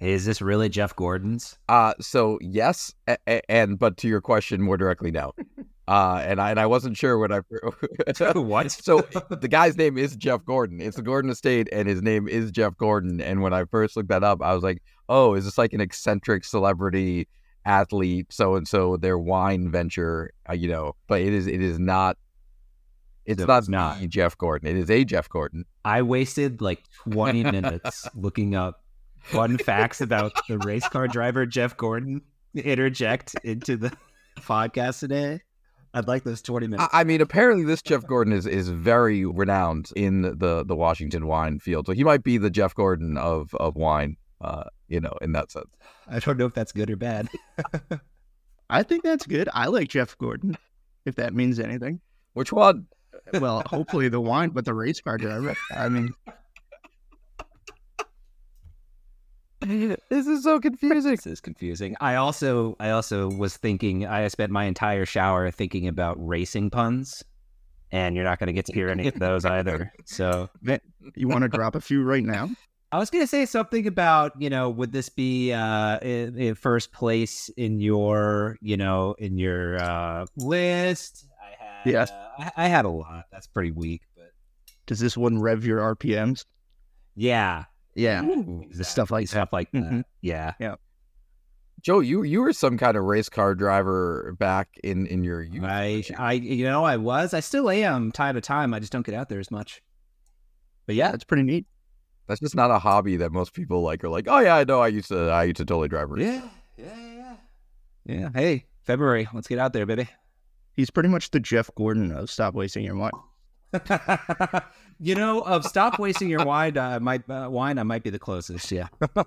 Is this really Jeff Gordon's? Uh so yes, a- a- and but to your question more directly, no. Uh, and I and I wasn't sure when I what? So the guy's name is Jeff Gordon. It's the Gordon Estate, and his name is Jeff Gordon. And when I first looked that up, I was like, "Oh, is this like an eccentric celebrity athlete, so and so, their wine venture?" Uh, you know, but it is it is not. It's So not, it's not. Jeff Gordon. It is a Jeff Gordon. I wasted like 20 minutes looking up fun facts about the race car driver Jeff Gordon. Interject into the podcast today. I'd like those 20 minutes. I, mean, apparently this Jeff Gordon is is very renowned in the the Washington wine field. So he might be the Jeff Gordon of of wine. Uh, you know, in that sense. I don't know if that's good or bad. I think that's good. I like Jeff Gordon, if that means anything. Which one? Well, hopefully the wine, but the race car driver. I mean, this is so confusing. This is confusing. I also I also was thinking I spent my entire shower thinking about racing puns. And you're not going to get to hear any of those either. So you want to drop a few right now? I was going to say something about, you know, would this be uh, in, in first place in your, you know, in your uh, list? I had, Yes. uh, I, I had a lot. That's pretty weak, but Does this one rev your RPMs? yeah, Yeah. the stuff like stuff like that. Mhm. Yeah, Joe, you you were some kind of race car driver back in in your youth. I, you? I, you know, I was, I still am time to time. I just don't get out there as much. But Yeah, it's pretty neat. That's just not a hobby that most people like. Are like, oh yeah, I know. I used to I used to totally drive race. yeah, yeah, yeah, yeah. Hey, February, let's get out there, baby. He's pretty much the Jeff Gordon of stop wasting your wine. you know, of stop wasting your wine. Uh, might uh, wine. I might be the closest. Yeah.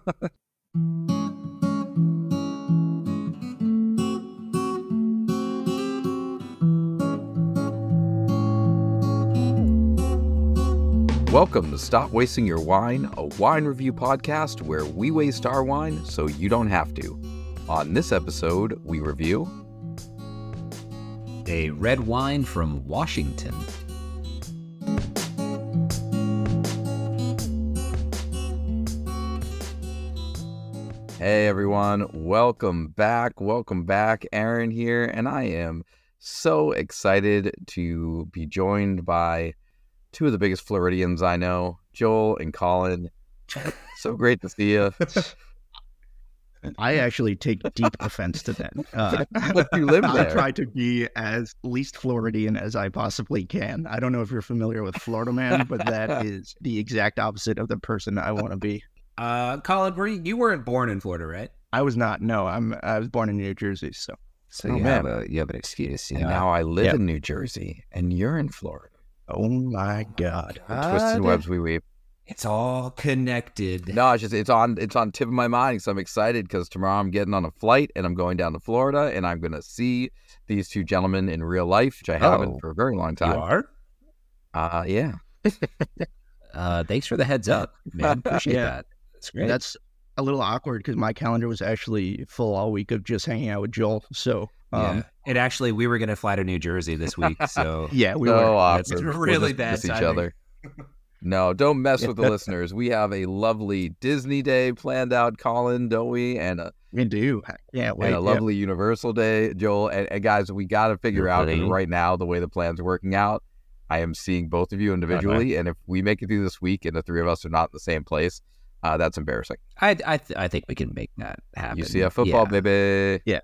Welcome to Stop Wasting Your Wine, a wine review podcast where we waste our wine so you don't have to. On this episode, we review A red wine from Washington. Hey everyone, welcome back. Welcome back. Aaron here, and I am so excited to be joined by two of the biggest Floridians I know, Joel and Colin. So great to see you. I actually take deep offense to that. Uh, you live there. I try to be as least Floridian as I possibly can. I don't know if you're familiar with Florida Man, but that is the exact opposite of the person I want to be. Uh, Colin, were you, you weren't born in Florida, right? I was not. No, I'm. I was born in New Jersey, so So Oh, you man. have a you have an excuse. And now I live Yeah. in New Jersey, and you're in Florida. oh my god. The twisted webs we weave. It's all connected. No, it's just it's on it's on tip of my mind. So I'm excited because tomorrow I'm getting on a flight and I'm going down to Florida and I'm gonna see these two gentlemen in real life, which I haven't Oh. for a very long time. You are. Uh, yeah. Uh, thanks for the heads up, man. Appreciate Yeah. that. That's great. That's a little awkward because my calendar was actually full all week of just hanging out with Joel. So, um, yeah. And actually, we were going to fly to New Jersey this week, so yeah, we so were. awkward. That's We'll really just bad miss each timing. other. No, don't mess with the listeners. We have a lovely Disney day planned out, Colin, don't we? And a We do. Yeah, wait. and a lovely Universal day, Joel. And, and guys, we got to figure out 'cause Lovely. right now the way the plan's working out. I am seeing both of you individually, and if we make it through this week and the three of us are not in the same place, uh, that's embarrassing. I I, th- I think we can make that happen. UCF football, Yeah, baby. Yeah.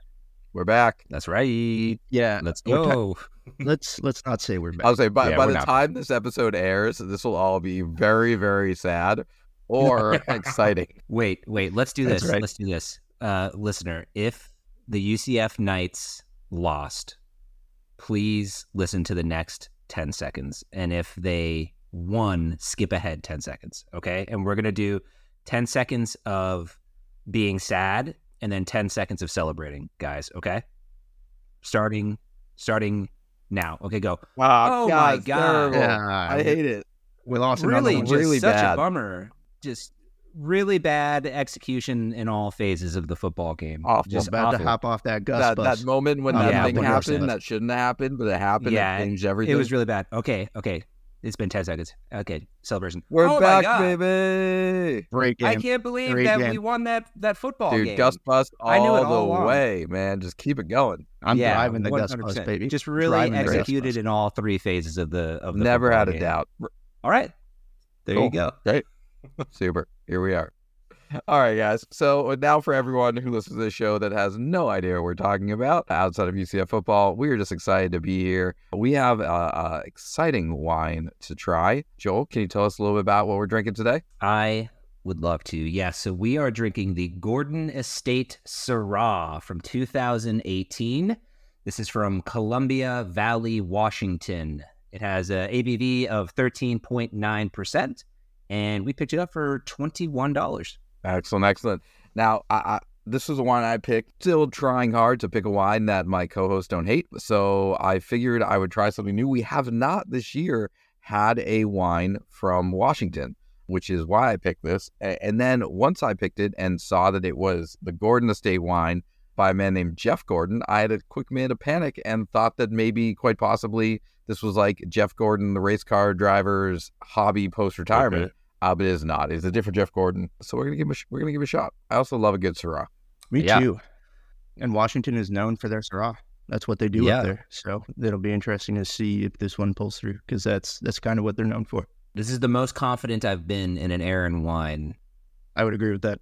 we're back. That's right. Yeah. Let's go. let's let's not say we're back. I was say by, Yeah, by the not- time this episode airs, this will all be very, very sad or exciting. Wait, wait. Let's do this. right. Let's do this. Uh, listener, if the UCF Knights lost, please listen to the next 10 seconds. And if they won, skip ahead 10 seconds. Okay. And we're going to do 10 seconds of being sad and then 10 seconds of celebrating, guys. Okay. Starting, starting now. Okay. Go. Wow, Oh my God. yeah, I hate it. we lost another really, just really such bad. a bummer. Just really bad execution in all phases of the football game. Awful. Just about to hop off that Gus That, bus. that moment when Oh, that yeah, thing happened that shouldn't have happened, but it happened. Yeah, it changed everything. It was really bad. Okay, okay. It's been 10 seconds. Okay, celebration. We're Oh back, baby. Great I can't believe Great that game. we won that that football Dude, game. Gus Bus all, I knew it all the along. way, man. Just keep it going. I'm Yeah, driving the Gus 100%. Bus, baby. Just really Driving executed in all three phases of the of the Never football had a game. doubt. All right, there Cool. you go. Great. Super. Here we are. All right, guys. So now, for everyone who listens to this show that has no idea what we're talking about outside of UCF football, we are just excited to be here. We have a, a exciting wine to try. Joel, can you tell us a little bit about what we're drinking today? I would love to. Yes. so we are drinking the Gordon Estate Syrah from 2018. This is from Columbia Valley, Washington. It has a ABV of 13.9%, and we picked it up for $21. Excellent, excellent. Now, I, I this was a wine I picked. Still trying hard to pick a wine that my co-hosts don't hate. So I figured I would try something new. We have not this year had a wine from Washington, which is why I picked this. And then once I picked it and saw that it was the Gordon Estate wine by a man named Jeff Gordon, I had a quick minute of panic and thought that maybe, quite possibly, this was like Jeff Gordon, the race car driver's hobby post-retirement. Okay. Uh, but it is not. It's a different Jeff Gordon. So we're gonna give him a sh- we're gonna give it a shot. I also love a good Syrah. Me Yeah. too. And Washington is known for their Syrah. That's what they do Yeah. up there. So it'll be interesting to see if this one pulls through because that's that's kind of what they're known for. This is the most confident I've been in an Aaron wine. I would agree with that.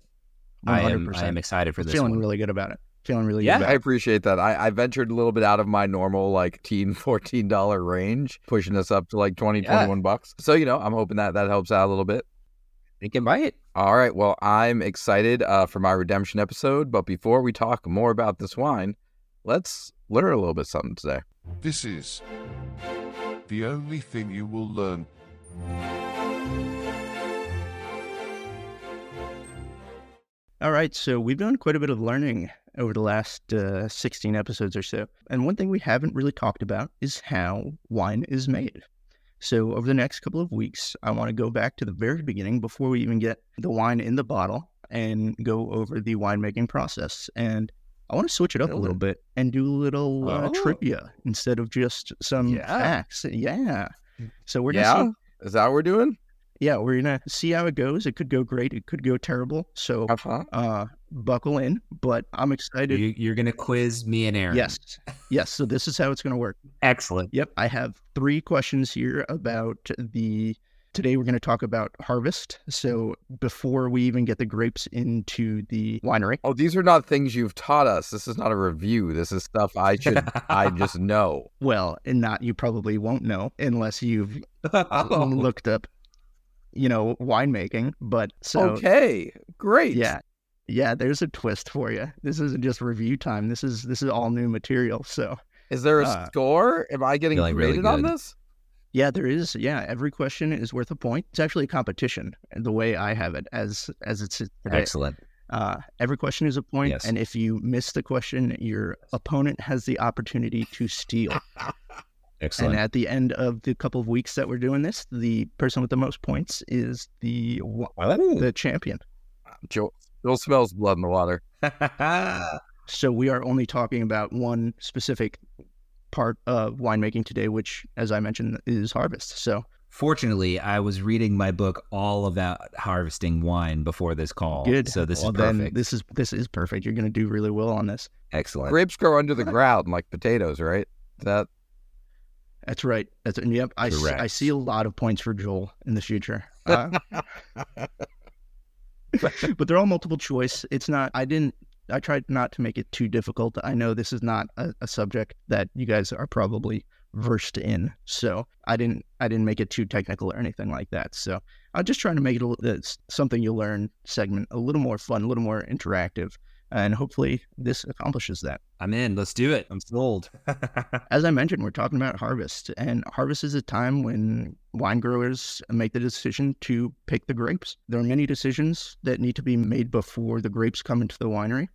I am, 100%. I am excited for this feeling one. really good about it. Feeling really Yeah. good I appreciate that. I, I ventured a little bit out of my normal like teen fourteen dollar range, pushing us up to like 20, Yeah. 21 bucks. So you know, I'm hoping that that helps out a little bit. You can buy it. All right. Well, I'm excited uh, for my redemption episode. But before we talk more about this wine, let's learn a little bit something today. This is the only thing you will learn. All right, so we've done quite a bit of learning over the last uh, 16 episodes or so. And one thing we haven't really talked about is how wine is made. So, over the next couple of weeks, I want to go back to the very beginning before we even get the wine in the bottle and go over the winemaking process. And I want to switch it up a little bit and do a little uh, Oh. trivia instead of just some Yeah. facts. Yeah. So, we're yeah, gonna see, is that what we're doing? Yeah, we're gonna see how it goes. It could go great. It could go terrible. So, Have fun. uh, buckle in. But I'm excited. You, you're going to quiz me and Aaron. Yes. Yes. So this is how it's going to work. Excellent. Yep. I have three questions here about the. Today we're going to talk about harvest. So before we even get the grapes into the winery, Oh, these are not things you've taught us. This is not a review. This is stuff I should I just know. well, and not you probably won't know unless you've looked up, you know, winemaking. But so okay, great. yeah, yeah. There's a twist for you. This isn't just review time. This is this is all new material. So Is there a Uh, score? Am I getting Feeling really graded on this? Yeah, there is. Yeah, every question is worth a point. It's actually a competition, the way I have it, as as it's today. Excellent. Uh, every question is a point, Yes. and if you miss the question, your opponent has the opportunity to steal. Excellent. And at the end of the couple of weeks that we're doing this, the person with the most points is the wa- the champion. Joel, Joel smells blood in the water. So we are only talking about one specific part of winemaking today, which, as I mentioned, is harvest. So Fortunately, I was reading my book all about harvesting wine before this call. good. So this well, is perfect. This is this is perfect. You're going to do really well on this. Excellent. Grapes grow under the ground like potatoes, right? That That's right. That's and yep. I, I see a lot of points for Joel in the future. Uh, but they're all multiple choice. It's not. I didn't. I tried not to make it too difficult. I know this is not a, a subject that you guys are probably versed in, so I didn't. I didn't make it too technical or anything like that. So I'm just trying to make it a, something you learn segment a little more fun, a little more interactive, and hopefully this accomplishes that. I'm in. Let's do it. I'm sold. As I mentioned, we're talking about harvest, and harvest is a time when wine growers make the decision to pick the grapes. There are many decisions that need to be made before the grapes come into the winery,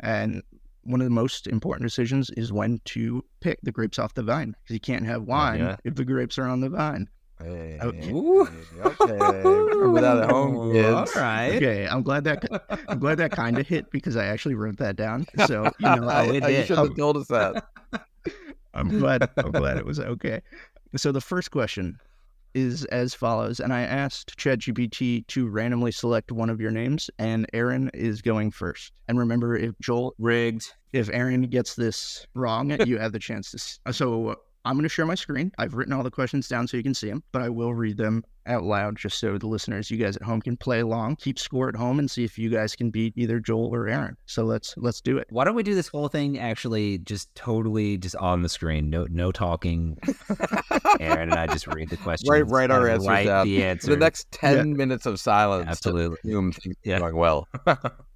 and one of the most important decisions is when to pick the grapes off the vine because you can't have wine yeah. if the grapes are on the vine. Hey, Okay. Oh, okay. Remember that home, All kids. right. Okay, I'm glad that I'm glad that kind of hit because I actually wrote that down. So you know, Oh, it I- you should have told us that. I'm glad. I'm glad it was okay. So the first question is as follows, and I asked ChatGPT to randomly select one of your names, and Aaron is going first. And remember, if Joel Rigged. if Aaron gets this wrong, you have the chance to. So I'm going to share my screen. I've written all the questions down so you can see them, but I will read them out loud just so the listeners, you guys at home, can play along, keep score at home, and see if you guys can beat either Joel or Aaron. So let's let's do it. Why don't we do this whole thing actually just totally just on the screen? No no talking. Aaron and I just read the questions. Write write our and answers write down. the answer. the next ten minutes of silence. to Absolutely. assume things are Yeah. going well.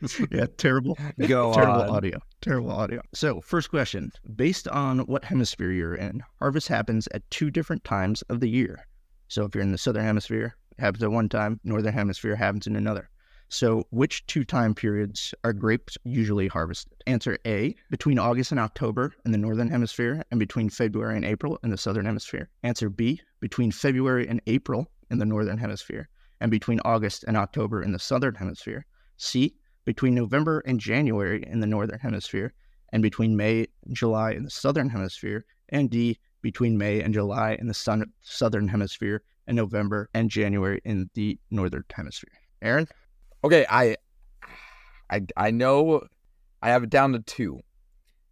Yeah, terrible. Go terrible on. audio. Terrible audio. So, first question Based on what hemisphere you're in, harvest happens at two different times of the year. So, if you're in the southern hemisphere, it happens at one time, northern hemisphere happens in another. So, which two time periods are grapes usually harvested? Answer A, between August and October in the northern hemisphere and between February and April in the southern hemisphere. Answer B, between February and April in the northern hemisphere and between August and October in the southern hemisphere. C, between November and January in the northern hemisphere, and between May and July in the southern hemisphere, and D, between May and July in the sun- southern hemisphere, and November and January in the northern hemisphere. Aaron? Okay, I, I, I know, I have it down to two.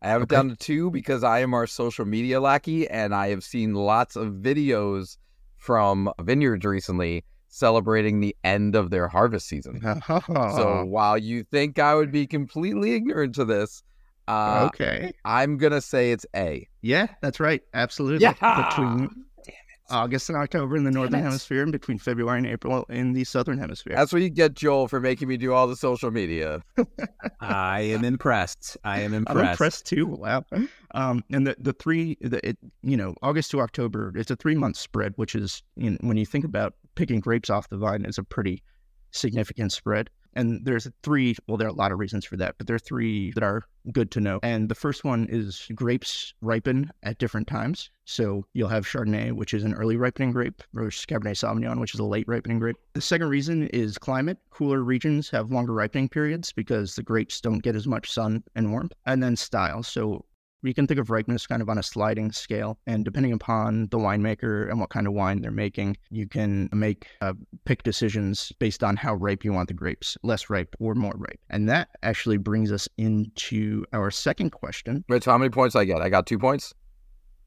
I have it down to two because I am our social media lackey, and I have seen lots of videos from vineyards recently celebrating the end of their harvest season. So while you think I would be completely ignorant to this, uh, okay. I'm gonna say it's A. Yeah, that's right. Absolutely. Yeah! Between August and October in the northern it. hemisphere, and between February and April in the southern hemisphere. That's what you get, Joel, for making me do all the social media. I am impressed. I am impressed. I'm impressed. impressed too. Wow. Um, and the the three, the, it, you know, August to October, it's a three month spread, which is, you know, when you think about picking grapes off the vine, is a pretty significant spread. And there's three, well, there are a lot of reasons for that, but there are three that are good to know. And the first one is grapes ripen at different times. So you'll have Chardonnay, which is an early ripening grape, versus Cabernet Sauvignon, which is a late ripening grape. The second reason is climate. Cooler regions have longer ripening periods because the grapes don't get as much sun and warmth. And then style. So we can think of ripeness kind of on a sliding scale. And depending upon the winemaker and what kind of wine they're making, you can make uh, pick decisions based on how ripe you want the grapes, less ripe or more ripe. And that actually brings us into our second question. Rich, how many points I get? I got two points.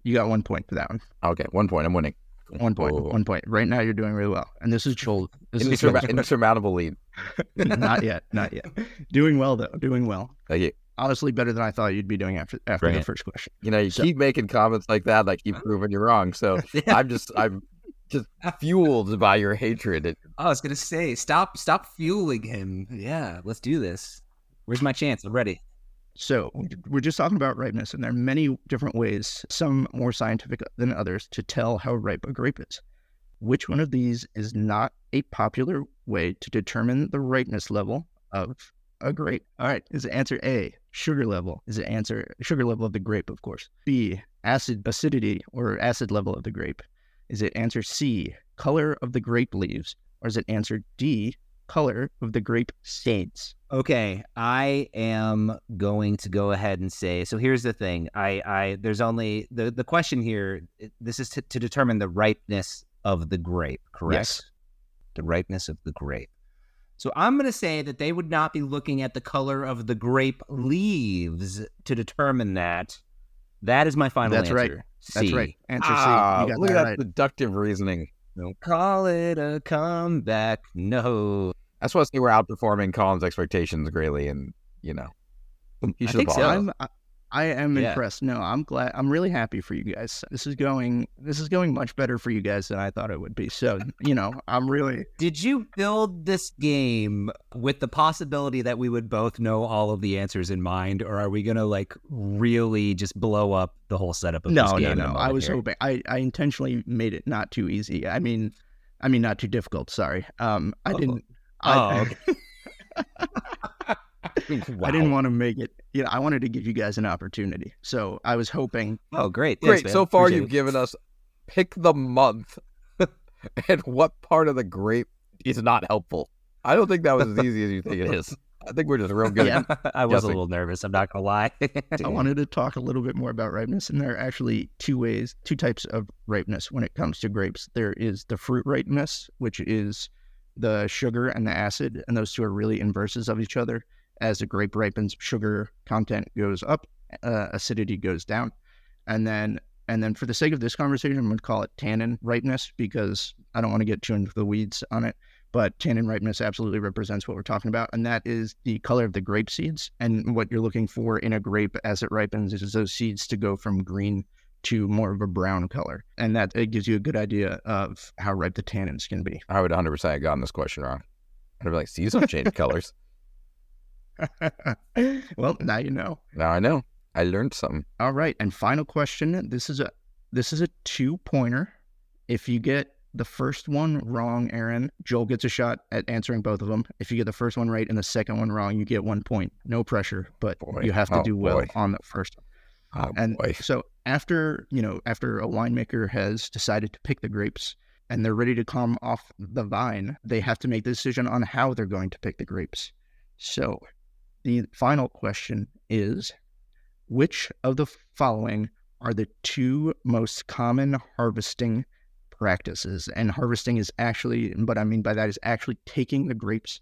You got one point for that one. Okay, one point. I'm winning. One point. Oh. One point. Right now, you're doing really well. And this is Joel. This is Joel's- insurmountable lead. not yet. Not yet. Doing well though. Doing well. Thank you. Honestly, better than I thought you'd be doing after after the first question. You know, you So- keep making comments like that, I keep proving you're wrong. So I'm just, I'm just fueled by your hatred. It, I was gonna say, stop, stop fueling him. Yeah, let's do this. Where's my chance? I'm ready. So we're just talking about ripeness, and there are many different ways, some more scientific than others, to tell how ripe a grape is. Which one of these is not a popular way to determine the ripeness level of a great. All right, is it answer A, sugar level? Is it answer sugar level of the grape, of course? B, acid acidity or acid level of the grape? Is it answer C, color of the grape leaves? Or is it answer D, color of the grape seeds? Okay, I am going to go ahead and say. So here's the thing. I, I, there's only the the question here. This is to, to determine the ripeness of the grape, correct? Yes. The ripeness of the grape. So I'm going to say that they would not be looking at the color of the grape leaves to determine that. That is my final That's right. answer. That's right. Answer ah, C. You got look that at that right. deductive reasoning. Don't call it a comeback. No. I just want to say we're outperforming Colin's expectations greatly, and you know, he I should think so. bought it. I'm, I, am Yeah. impressed. No, I'm glad. I'm really happy for you guys. This is going. This is going much better for you guys than I thought it would be. So you know, I'm really. Did you build this game with the possibility that we would both know all of the answers in mind, or are we gonna like really just blow up the whole setup of No, this no, game? in a no. I was here? hoping. I, I intentionally made it not too easy. I mean, I mean not too difficult. Sorry. Um, I Oh. didn't. Oh, I, okay. I didn't want to make it. You know, I wanted to give you guys an opportunity. So I was hoping. Oh, great! Great. Thanks, man. so far, Appreciate you've it. given us pick the month and what part of the grape is not helpful. I don't think that was as easy as you think it is. I think we're just real good. Yeah. I was Guessing. a little nervous. I'm not gonna lie. I wanted to talk a little bit more about ripeness, and there are actually two ways, two types of ripeness when it comes to grapes. There is the fruit ripeness, which is the sugar and the acid, and those two are really inverses of each other. As the grape ripens, sugar content goes up, uh, acidity goes down, and then and then for the sake of this conversation, I'm going to call it tannin ripeness because I don't want to get too into the weeds on it. But tannin ripeness absolutely represents what we're talking about, and that is the color of the grape seeds. And what you're looking for in a grape as it ripens is those seeds to go from green to more of a brown color, and that it gives you a good idea of how ripe the tannins can be. I would 100 percent have gotten this question wrong. I'd be like, "Seeds don't change colors." well, now you know. Now I know. I learned something. All right, and final question. This is a this is a two pointer. If you get the first one wrong, Aaron, Joel gets a shot at answering both of them. If you get the first one right and the second one wrong, you get one point. No pressure, but Boy. you have to Oh, do well boy. on the first. Oh And boy. so after you know, after a winemaker has decided to pick the grapes and they're ready to come off the vine, they have to make the decision on how they're going to pick the grapes. So the final question is which of the following are the two most common harvesting practices? And harvesting is actually, what I mean by that is actually taking the grapes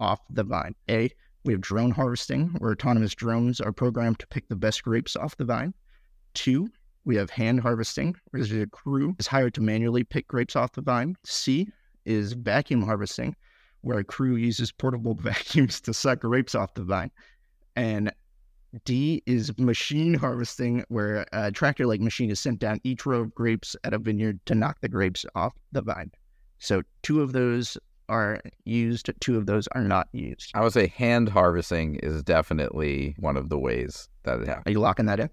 off the vine. A, we have drone harvesting, where autonomous drones are programmed to pick the best grapes off the vine. Two, we have hand harvesting, where a crew is hired to manually pick grapes off the vine. C is vacuum harvesting, where a crew uses portable vacuums to suck grapes off the vine. And D is machine harvesting, where a tractor like machine is sent down each row of grapes at a vineyard to knock the grapes off the vine. So two of those are used, two of those are not used. I would say hand harvesting is definitely one of the ways that it happens. Are you locking that in?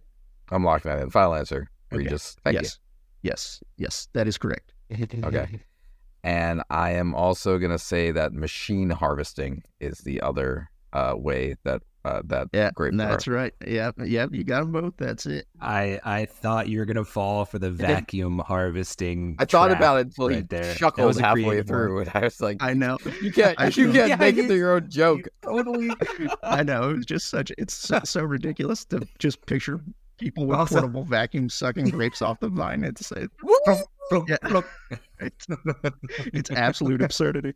I'm locking that in. Final answer. Okay. Regis. Thank yes. Yes. Yes. That is correct. Okay. And I am also gonna say that machine harvesting is the other uh, way that uh, that Yeah. grapes That's are. right. Yep. Yep. You got them both. That's it. I I thought you were gonna fall for the vacuum harvesting. I thought trap. about it until right he there. That chuckled was halfway through, and I was like, I know. "You can't, I you know. can't Yeah, make it you- to your own joke." Totally. I know. It was just such, it's so, so ridiculous to just picture people with Also- portable vacuums sucking grapes off the vine. It's, uh, it, yeah. it's, it's absolute absurdity.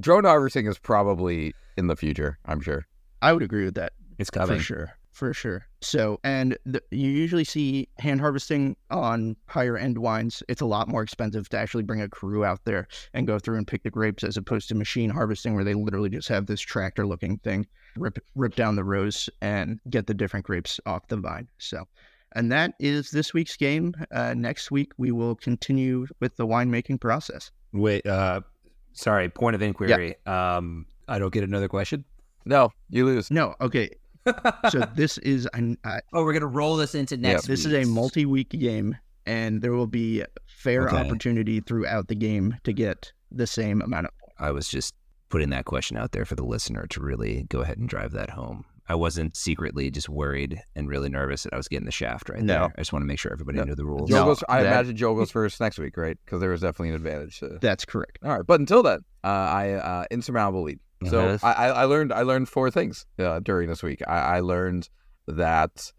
Drone harvesting is probably in the future. I'm sure. I would agree with that. It's For coming. sure. For sure. So, and the, you usually see hand harvesting on higher end wines. It's a lot more expensive to actually bring a crew out there and go through and pick the grapes as opposed to machine harvesting, where they literally just have this tractor looking thing, rip, rip down the rows and get the different grapes off the vine. So, and that is this week's game. Uh, next week, we will continue with the winemaking process. Wait. Uh, sorry. Point of inquiry. Um, I don't get another question. No, you lose. No, okay. So, this is, an, uh, Oh, we're gonna roll this into next. This is a multi-week game, and there will be fair Okay. opportunity throughout the game to get the same amount of points. I was just putting that question out there for the listener to really go ahead and drive that home. I wasn't secretly just worried and really nervous that I was getting the shaft right No. there. I just want to make sure everybody No. knew the rules. Joe No, goes, I that- imagine Joe goes first next week, right? Because there was definitely an advantage. To... That's correct. All right, but until then, uh, I uh, insurmountable lead. So. I, I learned I learned four things uh, during this week. I, I learned that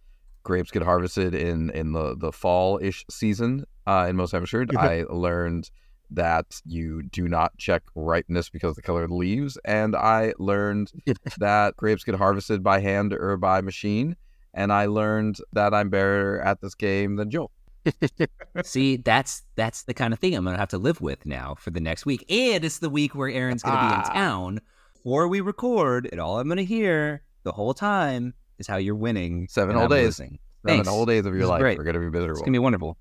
grapes get harvested in in the the fall ish season uh, in most hemispheres. I learned that you do not check ripeness because of the color of the leaves, and I learned that grapes get harvested by hand or by machine. And I learned that I'm better at this game than Joel. See, that's that's the kind of thing I'm gonna have to live with now for the next week. And it's the week where Aaron's gonna be Ah. in town before we record, and all I'm gonna hear the whole time is how you're winning. Seven and whole I'm days. losing. Seven Thanks. whole days of your This is life great. are going to be It's gonna be wonderful.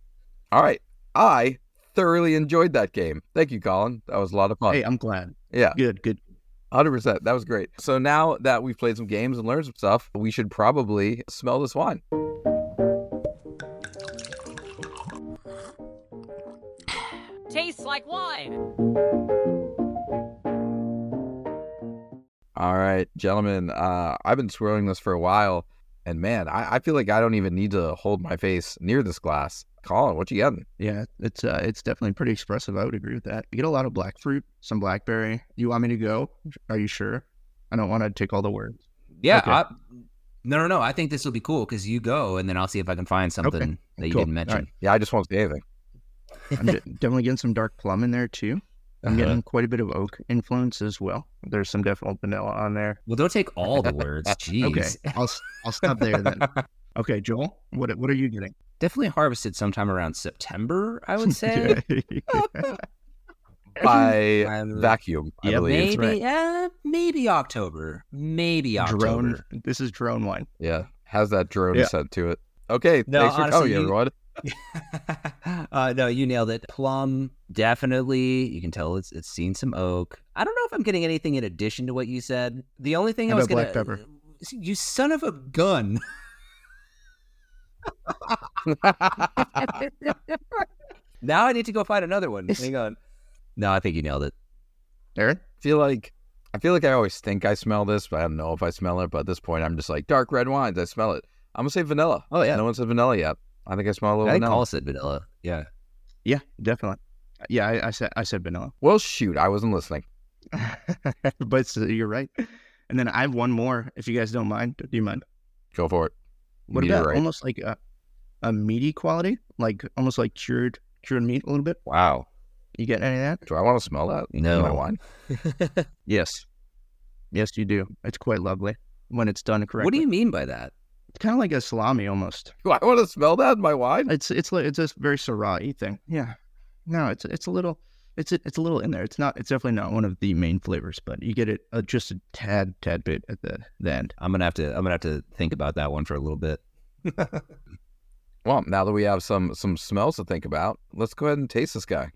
All right. I thoroughly enjoyed that game. Thank you, Colin. That was a lot of fun. Hey, I'm glad. yeah, Good, good. 100%. That was great. So now that we've played some games and learned some stuff, we should probably smell this wine. Tastes like wine. All right, gentlemen. Uh, I've been swirling this for a while, and man, I, I feel like I don't even need to hold my face near this glass. Colin, what you getting? Yeah, it's uh, it's definitely pretty expressive. I would agree with that. You get a lot of black fruit, some blackberry. You want me to go? Are you sure? I don't want to take all the words. Yeah. Okay. I, no, no, no. I think this will be cool because you go, and then I'll see if I can find something that you cool. didn't mention. right. Yeah, I just won't say anything. I'm de- definitely getting some dark plum in there too. I'm Uh-huh. getting quite a bit of oak influence as well. There's some definite vanilla on there. Well, don't take all the words. Jeez. Okay, I'll s- I'll stop there then. Okay, Joel, what what are you getting? Definitely harvested sometime around September, I would say. By Um, vacuum, I yeah, believe. maybe, right. uh, maybe October. Maybe October. drone. This is drone wine. Yeah, has that drone Yeah. scent to it. Okay, No, thanks for honestly, coming, you- everyone. uh, no, you nailed it. Plum, definitely. You can tell it's it's seen some oak. I don't know if I'm getting anything in addition to what you said. The only thing How I was gonna black pepper? You son of a gun. now I need to go find another one. Hang on. No, I think you nailed it. Aaron, feel like I feel like I always think I smell this, but I don't know if I smell it. But at this point, I'm just like dark red wines. I smell it. I'm gonna say vanilla. Oh yeah. No one said vanilla yet. I think I smell a little I think vanilla. Paul said vanilla. Yeah. yeah, definitely. Yeah, I, I said I said vanilla, Well, shoot, I wasn't listening. but it's- you're right. And then I have one more, if you guys don't mind. Do you mind? Go for it. What Meteorite. about almost like a, a meaty quality, like almost like cured cured meat a little bit? Wow. You get any of that? Do I want to smell that? in No. my wine. Yes, yes, you do. It's quite lovely when it's done correctly. what do you mean by that? It's kind of like a salami almost. Do I want to smell that in my wine? It's it's like it's a very Syrah thing. Yeah. No, it's it's a little it's a, it's a little in there. It's not it's definitely not one of the main flavors, but you get it uh, just a tad tad bit at the, the end. I'm gonna have to I'm gonna have to think about that one for a little bit. Well, now that we have some some smells to think about, let's go ahead and taste this guy.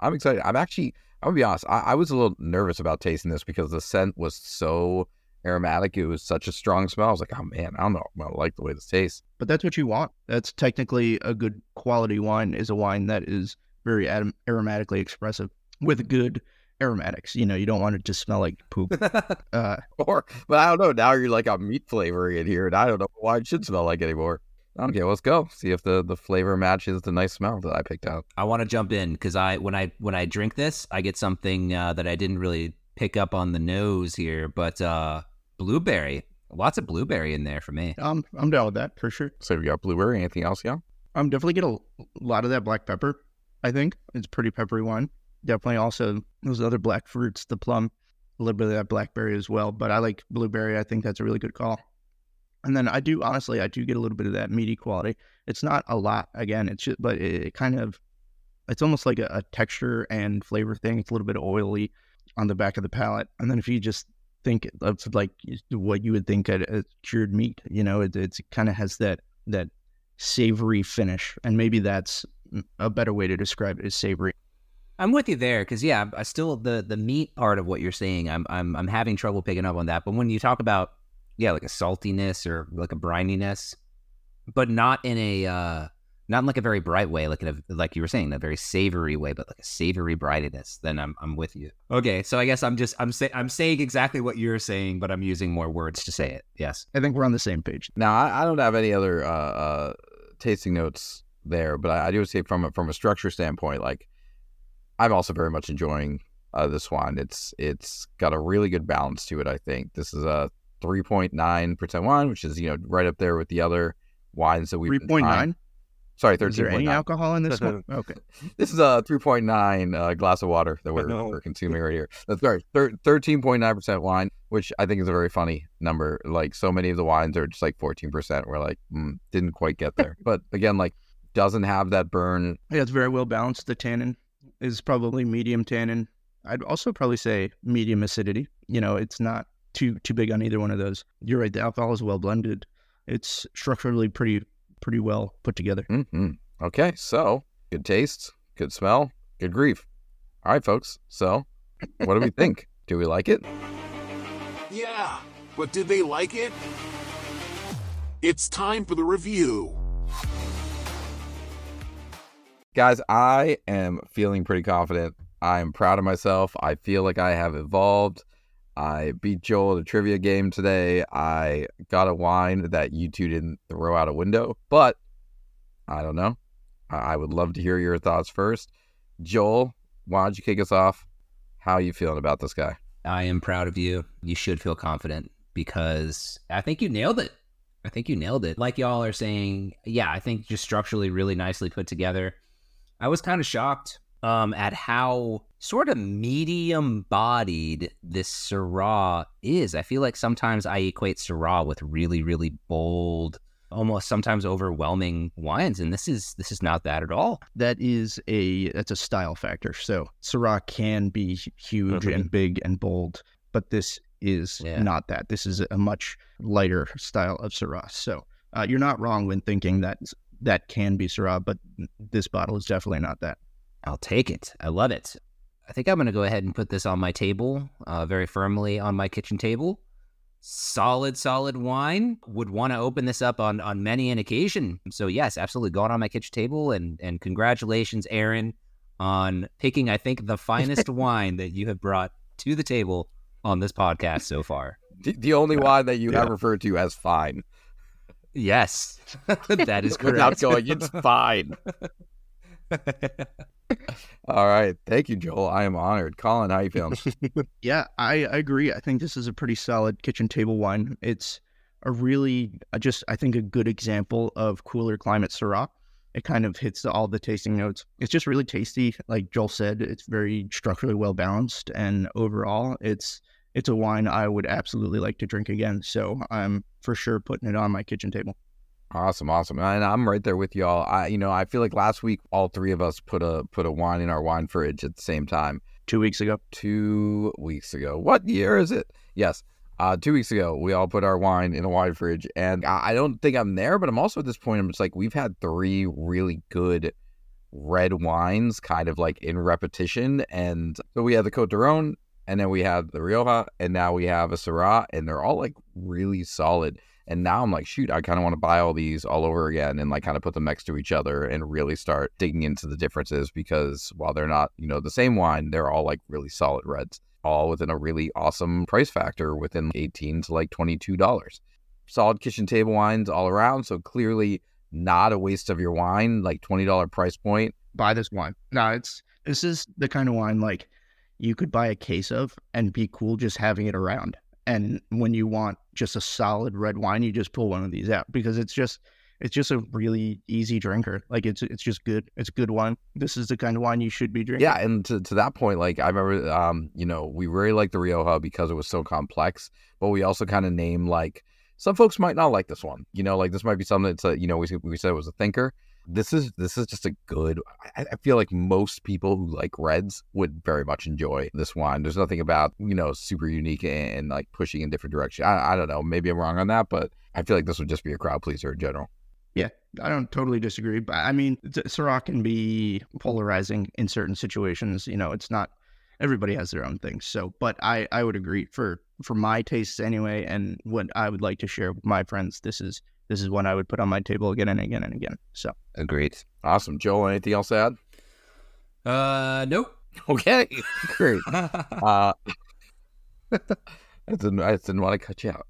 I'm excited. I'm actually, I'm gonna be honest. I, I was a little nervous about tasting this because the scent was so aromatic. It was such a strong smell. I was like, oh man, I don't know. I'm gonna like the way this tastes. But that's what you want. That's technically a good quality wine is a wine that is very arom- aromatically expressive with good aromatics. You know, you don't want it to smell like poop. Uh, Or, but I don't know. Now you're like a meat flavoring in here, and I don't know why it should smell like anymore. Okay, let's go. See if the the flavor matches the nice smell that I picked out. I want to jump in because I when I when I drink this, I get something uh, that I didn't really pick up on the nose here, but uh, blueberry. Lots of blueberry in there for me. I'm I'm down with that for sure. So we got blueberry. Anything else? Yeah. I'm definitely get a lot of that black pepper. I think it's pretty peppery one. Definitely also those other black fruits, the plum, a little bit of that blackberry as well. But I like blueberry. I think that's a really good call. And then I do honestly, I do get a little bit of that meaty quality. It's not a lot again. It's just, but it, it kind of, it's almost like a, a texture and flavor thing. It's a little bit oily on the back of the palate. And then if you just think of like what you would think a cured meat, you know, it it's, kind of has that that savory finish, and maybe that's a better way to describe it is savory. I'm with you there because yeah, I still the the meat part of what you're saying. I'm I'm I'm having trouble picking up on that. But when you talk about yeah, like a saltiness or like a brininess, but not in a uh not in like a very bright way, like in a, like you were saying, a very savory way, but like a savory brightness. then I'm I'm with you. Okay, so I guess I'm just I'm saying I'm saying exactly what you're saying, but I'm using more words to say it. Yes, I think we're on the same page. Now I, I don't have any other uh, uh, tasting notes there, but I, I, do say from a, from a structure standpoint, like I'm also very much enjoying uh, this wine. It's it's got a really good balance to it. I think this is a 3.9 percent wine, which is you know right up there with the other wines that we've 3.9. Sorry, thirteen. Is there any 9. alcohol in this one? Okay, this is a three point nine uh, glass of water that we're, we're consuming right here. That's sorry, thirteen point nine percent wine, which I think is a very funny number. Like so many of the wines are just like fourteen percent. We're like mm, didn't quite get there, but again, like doesn't have that burn. Yeah, it's very well balanced. The tannin is probably medium tannin. I'd also probably say medium acidity. You know, it's not too too big on either one of those. You're right. The alcohol is well blended. It's structurally pretty pretty well put together. hmm Okay, so good taste, good smell, good grief. All right, folks. So what do we think? Do we like it? Yeah, but did they like it? It's time for the review. Guys, I am feeling pretty confident. I am proud of myself. I feel like I have evolved. I beat Joel at a trivia game today. I got a wine that you two didn't throw out a window, but I don't know. I would love to hear your thoughts first. Joel, why don't you kick us off? How are you feeling about this guy? I am proud of you. You should feel confident because I think you nailed it. I think you nailed it. Like y'all are saying, yeah, I think just structurally really nicely put together. I was kind of shocked um, at how sort of medium bodied this Syrah is. I feel like sometimes I equate Syrah with really, really bold, almost sometimes overwhelming wines, and this is this is not that at all. That is a that's a style factor. So Syrah can be huge and big and bold, but this is Yeah. not that. This is a much lighter style of Syrah. So uh, you're not wrong when thinking that that can be Syrah, but this bottle is definitely not that. I'll take it. I love it. I think I'm going to go ahead and put this on my table, uh, very firmly on my kitchen table. Solid, solid wine. Would want to open this up on on many an occasion. So yes, absolutely, go on on my kitchen table and and congratulations, Aaron, on picking I think the finest wine that you have brought to the table on this podcast so far. The, the only wine that you Yeah. have referred to as fine. Yes, that is correct. Without correct. going, it's fine. All right. Thank you, Joel. I am honored. Colin, how you feeling? Yeah, I, I agree. I think this is a pretty solid kitchen table wine. It's a really, uh, just I think a good example of cooler climate Syrah. It kind of hits all the tasting notes. It's just really tasty. Like Joel said, it's very structurally well balanced, and overall, it's it's a wine I would absolutely like to drink again. So I'm for sure putting it on my kitchen table. Awesome, awesome. And I'm right there with y'all. I you know, I feel like last week all three of us put a put a wine in our wine fridge at the same time. Two weeks ago, Two weeks ago. What year is it? Yes. Uh, two weeks ago, we all put our wine in a wine fridge, and I I don't think I'm there, but I'm also at this point. I'm just like, we've had three really good red wines, kind of like in repetition, and so we had the Côte du Rhône, and then we have the Rioja, and now we have a Syrah, and they're all like really solid. And now I'm like, shoot, I kind of want to buy all these all over again and like kind of put them next to each other and really start digging into the differences because while they're not, you know, the same wine, they're all like really solid reds, all within a really awesome price factor within 18 to like $22. Solid kitchen table wines all around. So clearly not a waste of your wine, like $20 price point. buy this wine. No, it's this is the kind of wine like you could buy a case of and be cool just having it around. And when you want just a solid red wine, you just pull one of these out because it's just it's just a really easy drinker. Like it's it's just good. It's good wine. This is the kind of wine you should be drinking. Yeah, and to, to that point, like I remember, um, you know, we really liked the Rioja because it was so complex, but we also kind of name like some folks might not like this one. You know, like this might be something that's a, you know we we said it was a thinker. This is this is just a good. I, I feel like most people who like reds would very much enjoy this wine. There's nothing about you know super unique and, and like pushing in different direction. I, I don't know. Maybe I'm wrong on that, but I feel like this would just be a crowd pleaser in general. Yeah, I don't totally disagree, but I mean, Syrah can be polarizing in certain situations. You know, it's not everybody has their own things. So, but I I would agree for for my tastes anyway, and what I would like to share with my friends. This is this is one I would put on my table again and again and again. So, Agreed. Awesome, Joel. Anything else to add? Uh, nope. Okay, great. Uh, I didn't, I didn't want to cut you out.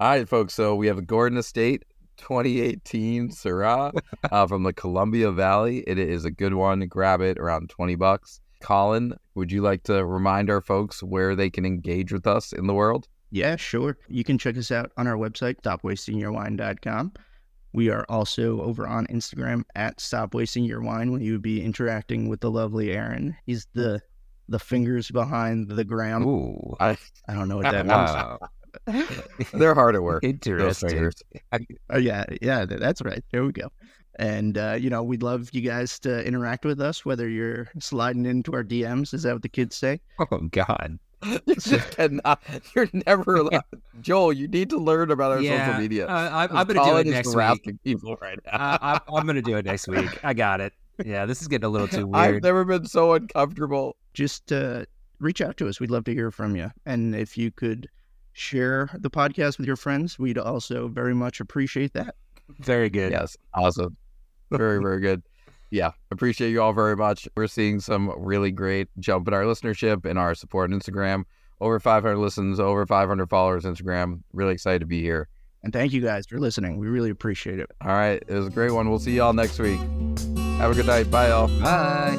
All right, folks. So we have a Gordon Estate 2018 Syrah uh, from the Columbia Valley. It is a good one. Grab it around 20 bucks. Colin, would you like to remind our folks where they can engage with us in the world? Yeah, sure. You can check us out on our website, stopwastingyourwine.com. We are also over on Instagram at Stop Wasting Your Wine, where you would be interacting with the lovely Aaron. He's the the fingers behind the gram. Ooh, I, I don't know what that means. they're hard at work. Interesting. Oh yeah, yeah, that's right. There we go. And uh, you know, we'd love you guys to interact with us, whether you're sliding into our DMs. Is that what the kids say? Oh God. You just cannot. You're never allowed. Joel, you need to learn about our social media. Uh, I, I'm 'Cause gonna do Colin it is next week. people right now. I, I, I'm gonna do it next week. I got it. Yeah, this is getting a little too weird. I've never been so uncomfortable. Just uh, reach out to us. We'd love to hear from you. And if you could share the podcast with your friends, we'd also very much appreciate that. Very good. Yes, awesome. Very, very good. Yeah, appreciate you all very much. We're seeing some really great jump in our listenership and our support on Instagram. Over 500 listens, over 500 followers Instagram. Really excited to be here. And thank you guys for listening. We really appreciate it. All right, it was a great one. We'll see y'all next week. Have a good night. Bye, y'all. Bye.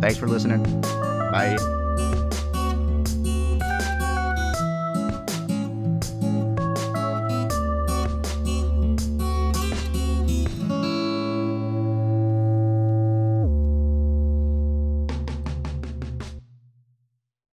Thanks for listening. Bye.